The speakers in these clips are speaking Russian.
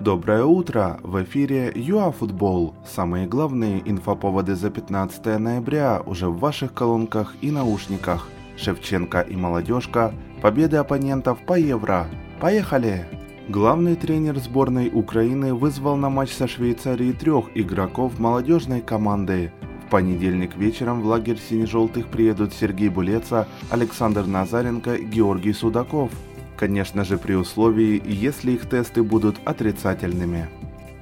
Доброе утро! В эфире ЮАФутбол. Самые главные инфоповоды за 15 ноября уже в ваших колонках и наушниках. Шевченко и молодежка. Победы оппонентов по Евро. Поехали! Главный тренер сборной Украины вызвал на матч со Швейцарией трех игроков молодежной команды. В понедельник вечером в лагерь сине-желтых приедут Сергей Булеца, Александр Назаренко Георгий Судаков – Конечно же при условии, если их тесты будут отрицательными.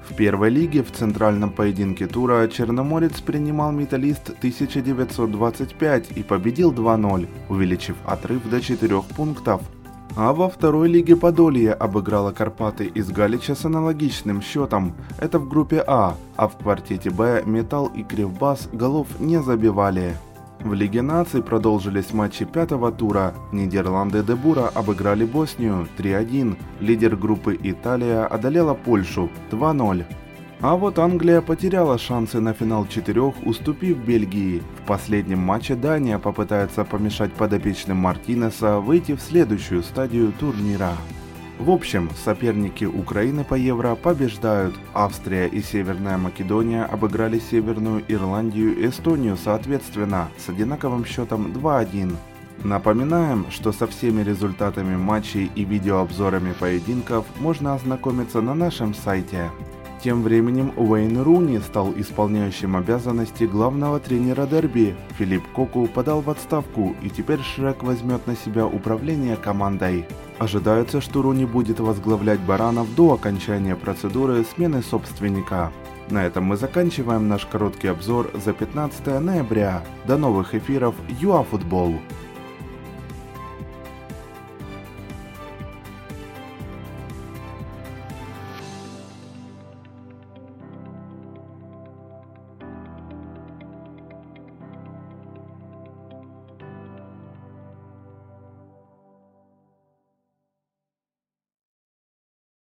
В первой лиге в центральном поединке тура Черноморец принимал металлист 1925 и победил 2-0, увеличив отрыв до 4 пунктов. А во второй лиге Подолье обыграла Карпаты из Галича с аналогичным счетом. Это в группе А, а в квартете Б Металл и Кривбас голов не забивали. В Лиге наций продолжились матчи пятого тура. Нидерланды де Бура обыграли Боснию 3-1. Лидер группы Италия одолела Польшу 2-0. А вот Англия потеряла шансы на финал четырех, уступив Бельгии. В последнем матче Дания попытается помешать подопечным Мартинеса выйти в следующую стадию турнира. В общем, соперники Украины по Евро побеждают. Австрия и Северная Македония обыграли Северную Ирландию и Эстонию соответственно с одинаковым счетом 2-1. Напоминаем, что со всеми результатами матчей и видеообзорами поединков можно ознакомиться на нашем сайте. Тем временем Уэйн Руни стал исполняющим обязанности главного тренера дерби. Филипп Коку подал в отставку и теперь Шрек возьмет на себя управление командой. Ожидается, что Руни будет возглавлять Баранов до окончания процедуры смены собственника. На этом мы заканчиваем наш короткий обзор за 15 ноября. До новых эфиров ЮАФутбол! Футбол!